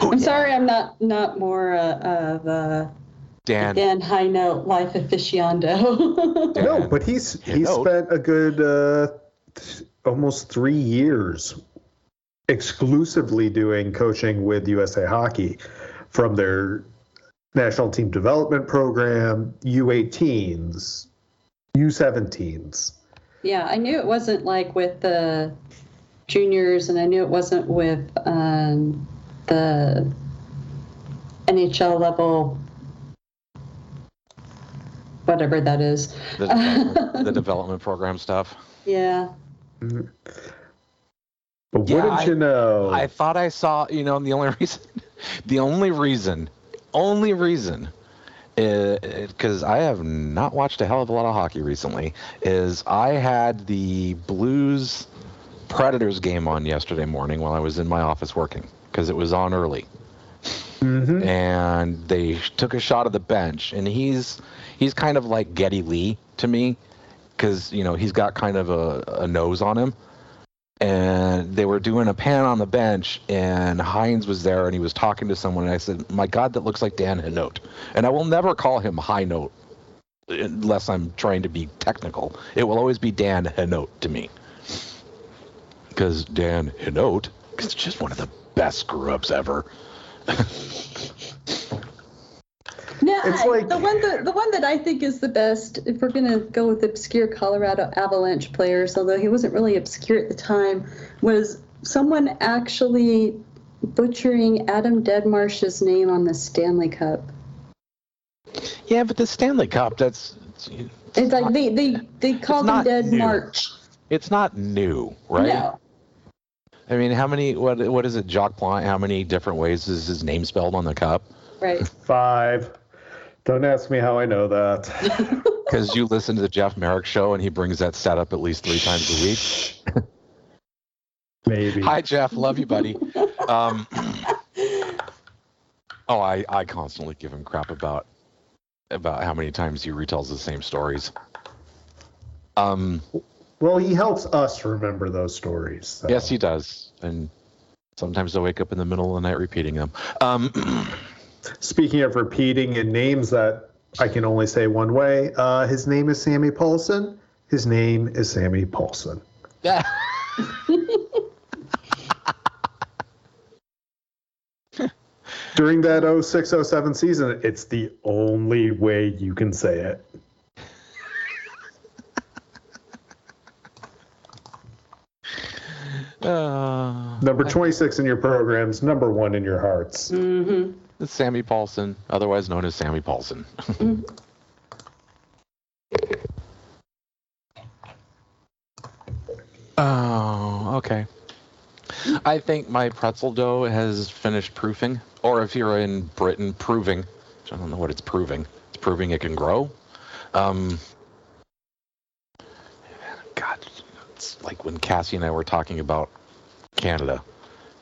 I'm sorry, I'm not not more uh, of a Dan. Dan High Note life aficionado. No, but he's he spent a good uh, th- almost three years exclusively doing coaching with USA Hockey from their national team development program, U18s, U17s. yeah, I knew it wasn't like with the juniors, and I knew it wasn't with um, the NHL level, whatever that is. The development, the development program stuff. Yeah. But wouldn't I- you know? I thought I saw. You know, the only reason, the only reason, only reason, because I have not watched a hell of a lot of hockey recently, is I had the Blues Predators game on yesterday morning while I was in my office working because it was on early. Mhm. and they took a shot of the bench and he's he's kind of like Geddy Lee to me because you know he's got kind of a, a nose on him and they were doing a pan on the bench, and Hynes was there, and he was talking to someone, and I said, "My God, that looks like Dan Hinote," and I will never call him High Note unless I'm trying to be technical. It will always be Dan Hinote to me, because Dan Hinote is just one of the best screw ups ever. No, It's I- like- the one that the one that I think is the best. If we're gonna go with obscure Colorado Avalanche players, although he wasn't really obscure at the time, was someone actually butchering Adam Deadmarsh's name on the Stanley Cup. Yeah, but the Stanley Cup, that's It's like they they they called him Dead new. March. it's not new, right? No, I mean, how many? What what is it, Jacques Plante? How many different ways is his name spelled on the cup? right. Five. Don't ask me how I know that. Because you listen to the Jeff Marek show, and he brings that set up at least three times a week. Maybe. Hi, Jeff. Love you, buddy. Um, oh, I, I constantly give him crap about about how many times he retells the same stories. Um, Well, he helps us remember those stories. so. yes, he does, and sometimes I wake up in the middle of the night repeating them. Um, Speaking of repeating and names that I can only say one way, uh, his name is Sammy Pahlsson. His name is Sammy Pahlsson. During that 0607 season, it's the only way you can say it. uh, Number 26 in your programs, number one in your hearts. Mm-hmm. Sammy Pahlsson, otherwise known as Sammy Pahlsson. oh, okay. I think my pretzel dough has finished proofing, or if you're in Britain, proving. Which I don't know what it's proving. It's proving it can grow. Um, God, it's like when Cassie and I were talking about Canada.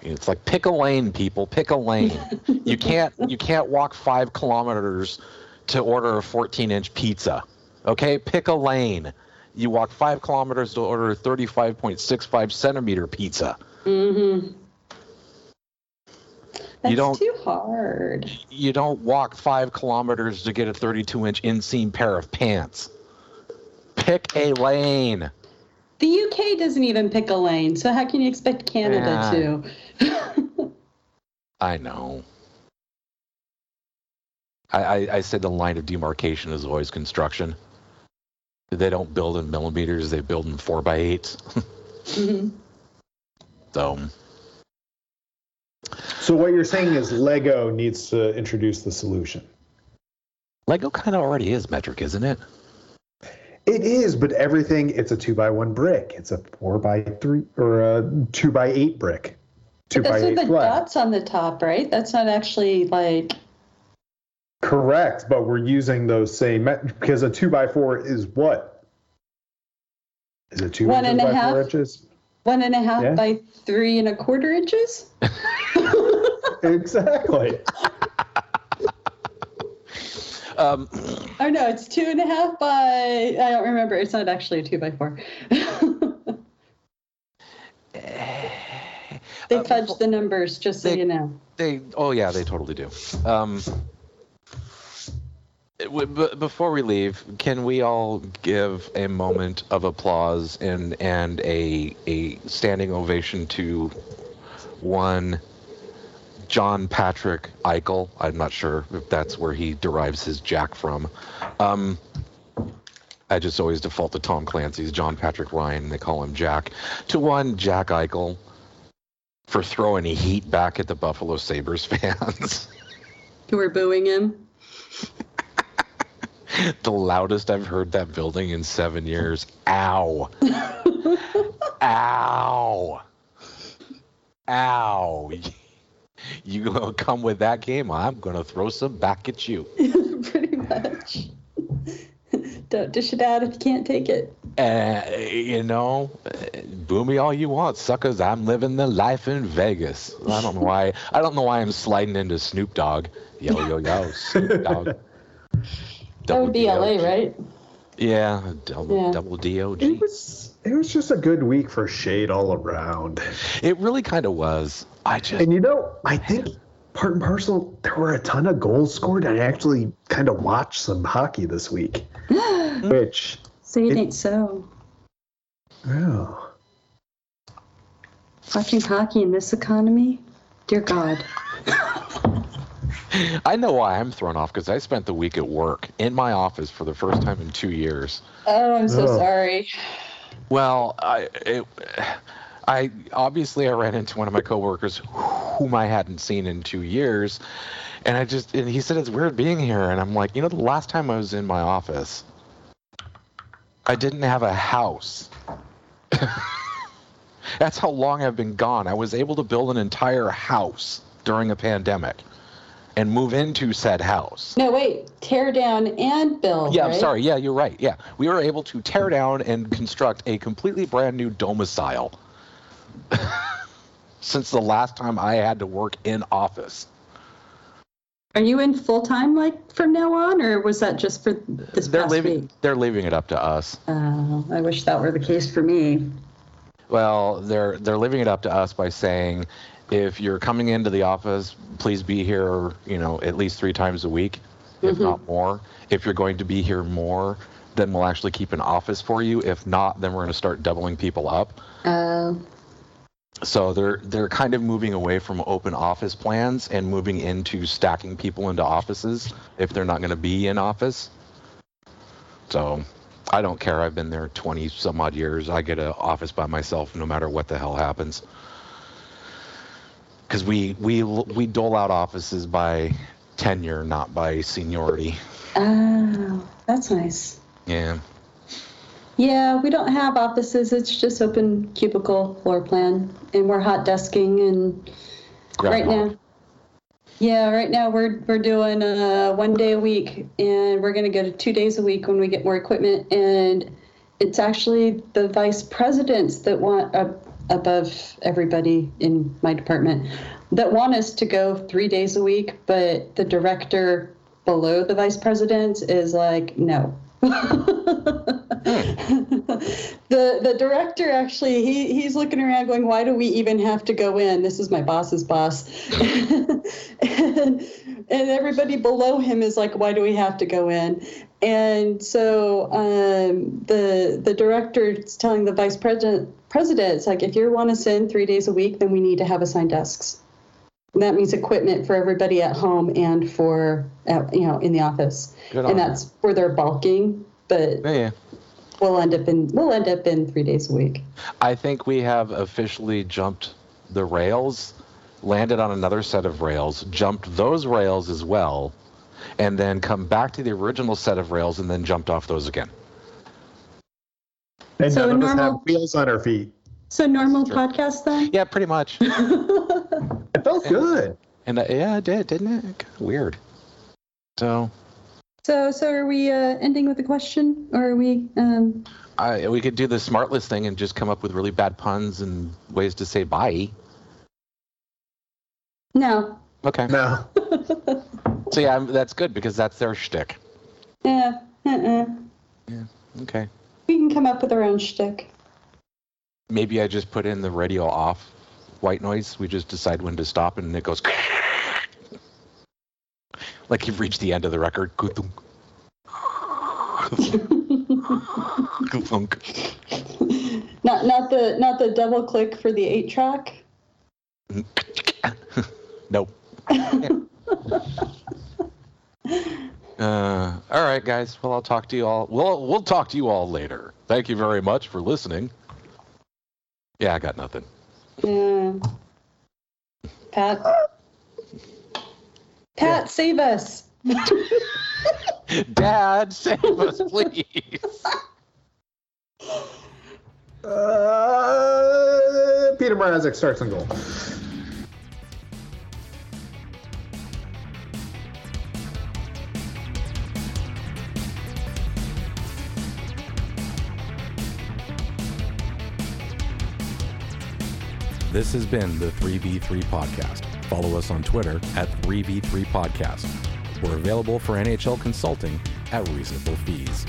It's like pick a lane, people. Pick a lane. you can't you can't walk five kilometers to order a 14 inch pizza. Okay, pick a lane. You walk five kilometers to order a 35.65 centimeter pizza. Mm-hmm. That's don't- too hard. You don't walk five kilometers to get a 32 inch inseam pair of pants. Pick a lane. The UK doesn't even pick a lane, so how can you expect Canada to? I know. I, I, I said the line of demarcation is always construction. They don't build in millimeters; they build in four by eights. Mhm. So So, what you're saying is Lego needs to introduce the solution. Lego kind of already is metric, isn't it? It is, but everything, it's a two by one brick. It's a four by three or a two by eight brick. Two But by that's eight with the flat. dots on the top, right? That's not actually like Correct, but we're using those same because a two by four is what? Is it two One inches and a by four inches? one and a half Yeah. by three and a quarter inches. Exactly. Um, Oh no, it's two and a half by. I don't remember. It's not actually a two by four. they Uh, fudged the numbers, just so they- you know. they, oh yeah, they totally do. Um, it w- b- before we leave, can we all give a moment of applause and and a a standing ovation to one John Patrick Eichel? I'm not sure if that's where he derives his Jack from. Um, I just always default to Tom Clancy's John Patrick Ryan. And they call him Jack. To one Jack Eichel for throwing a heat back at the Buffalo Sabres fans. Who were booing him? the loudest I've heard that building in seven years. Ow. Ow. Ow. You gonna come with that game? I'm gonna throw some back at you. Pretty much. Don't dish it out if you can't take it. Uh, you know, uh, boo me all you want, suckers. I'm living the life in Vegas. I don't know why. I don't know why I'm sliding into Snoop Dogg. Yo yo yo, Snoop Dogg. That would be LA, right? Yeah, double Yeah. double It DOG. was it was just a good week for Shade all around. It really kind of was. I just And you know, I think part and parcel there were a ton of goals scored. I actually kind of watched some hockey this week, which Say it It- ain't so. oh, Watching hockey in this economy? Dear God. I know why I'm thrown off because I spent the week at work in my office for the first time in two years. Oh, I'm so Ugh. sorry. Well, I it, I obviously I ran into one of my coworkers whom I hadn't seen in two years, and I just and he said it's weird being here, and I'm like, you know, the last time I was in my office, I didn't have a house. That's how long I've been gone. I was able to build an entire house during a pandemic and move into said house. No, wait. Tear down and build. Yeah, I'm sorry. Yeah, you're right. Yeah, we were able to tear down and construct a completely brand new domicile since the last time I had to work in office. Are you in full time like from now on, or was that just for this They're past leaving. week? They're leaving it up to us. Oh, I wish that were the case for me. Well, they're they're leaving it up to us by saying, if you're coming into the office, please be here. You know, at least three times a week, if not more. If you're going to be here more, then we'll actually keep an office for you. If not, then we're going to start doubling people up. Uh, So they're they're kind of moving away from open office plans and moving into stacking people into offices if they're not going to be in office. So I don't care. I've been there 20 some odd years. I get an office by myself no matter what the hell happens. Cuz we we we dole out offices by tenure, not by seniority. oh, that's nice. Yeah. Yeah, we don't have offices. It's just open cubicle floor plan, and we're hot desking and right now. Yeah, right now we're we're doing uh, one day a week, and we're gonna go to two days a week when we get more equipment. And it's actually the vice presidents that want uh, above everybody in my department that want us to go three days a week, but the director below the vice presidents is like no. the the director actually he he's looking around going why do we even have to go in? This is my boss's boss. And, and everybody below him is like why do we have to go in? And so um, the the director is telling the vice president president it's like if you want us in three days a week then we need to have assigned desks that means equipment for everybody at home and for uh, you know in the office Good on and you. that's where they're bulking but Yeah, yeah. we'll end up in we'll end up in three days a week. I think we have officially jumped the rails, landed on another set of rails, jumped those rails as well, and then come back to the original set of rails and then jumped off those again. and So none of us normal- have wheels on our feet. So normal podcast then? Yeah, pretty much. It felt good. And uh, yeah, it did, didn't it? Weird. So So so are we uh, ending with a question or are we um I, we could do the SmartLess thing and just come up with really bad puns and ways to say bye. no. Okay. No, So yeah, I'm- that's good because that's their shtick. Yeah. Uh-uh. Okay. We can come up with our own shtick. Maybe I just put in the radio off white noise. We just decide when to stop and it goes like you've reached the end of the record. Not not the not the double click for the eight track. nope. Uh, all right, guys. Well, I'll talk to you all. We'll we'll talk to you all later. Thank you very much for listening. Yeah, I got nothing. Yeah. Pat. Pat, save us. Dad, save us, please. uh, Petr Mrazek starts in goal. This has been the 3v3 Podcast. Follow us on Twitter at 3v3 Podcast. We're available for NHL consulting at reasonable fees.